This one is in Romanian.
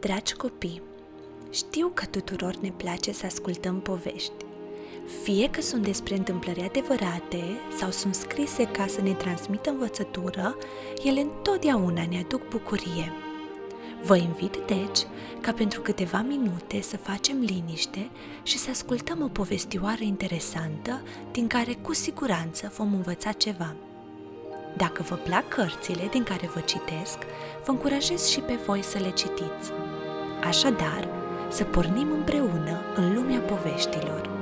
Dragi copii, știu că tuturor ne place să ascultăm povești. Fie că sunt despre întâmplări adevărate sau sunt scrise ca să ne transmită învățătură, ele întotdeauna ne aduc bucurie. Vă invit, deci, ca pentru câteva minute să facem liniște și să ascultăm o povestioară interesantă din care cu siguranță vom învăța ceva. Dacă vă plac cărțile din care vă citesc, vă încurajez și pe voi să le citiți. Așadar, să pornim împreună în lumea poveștilor.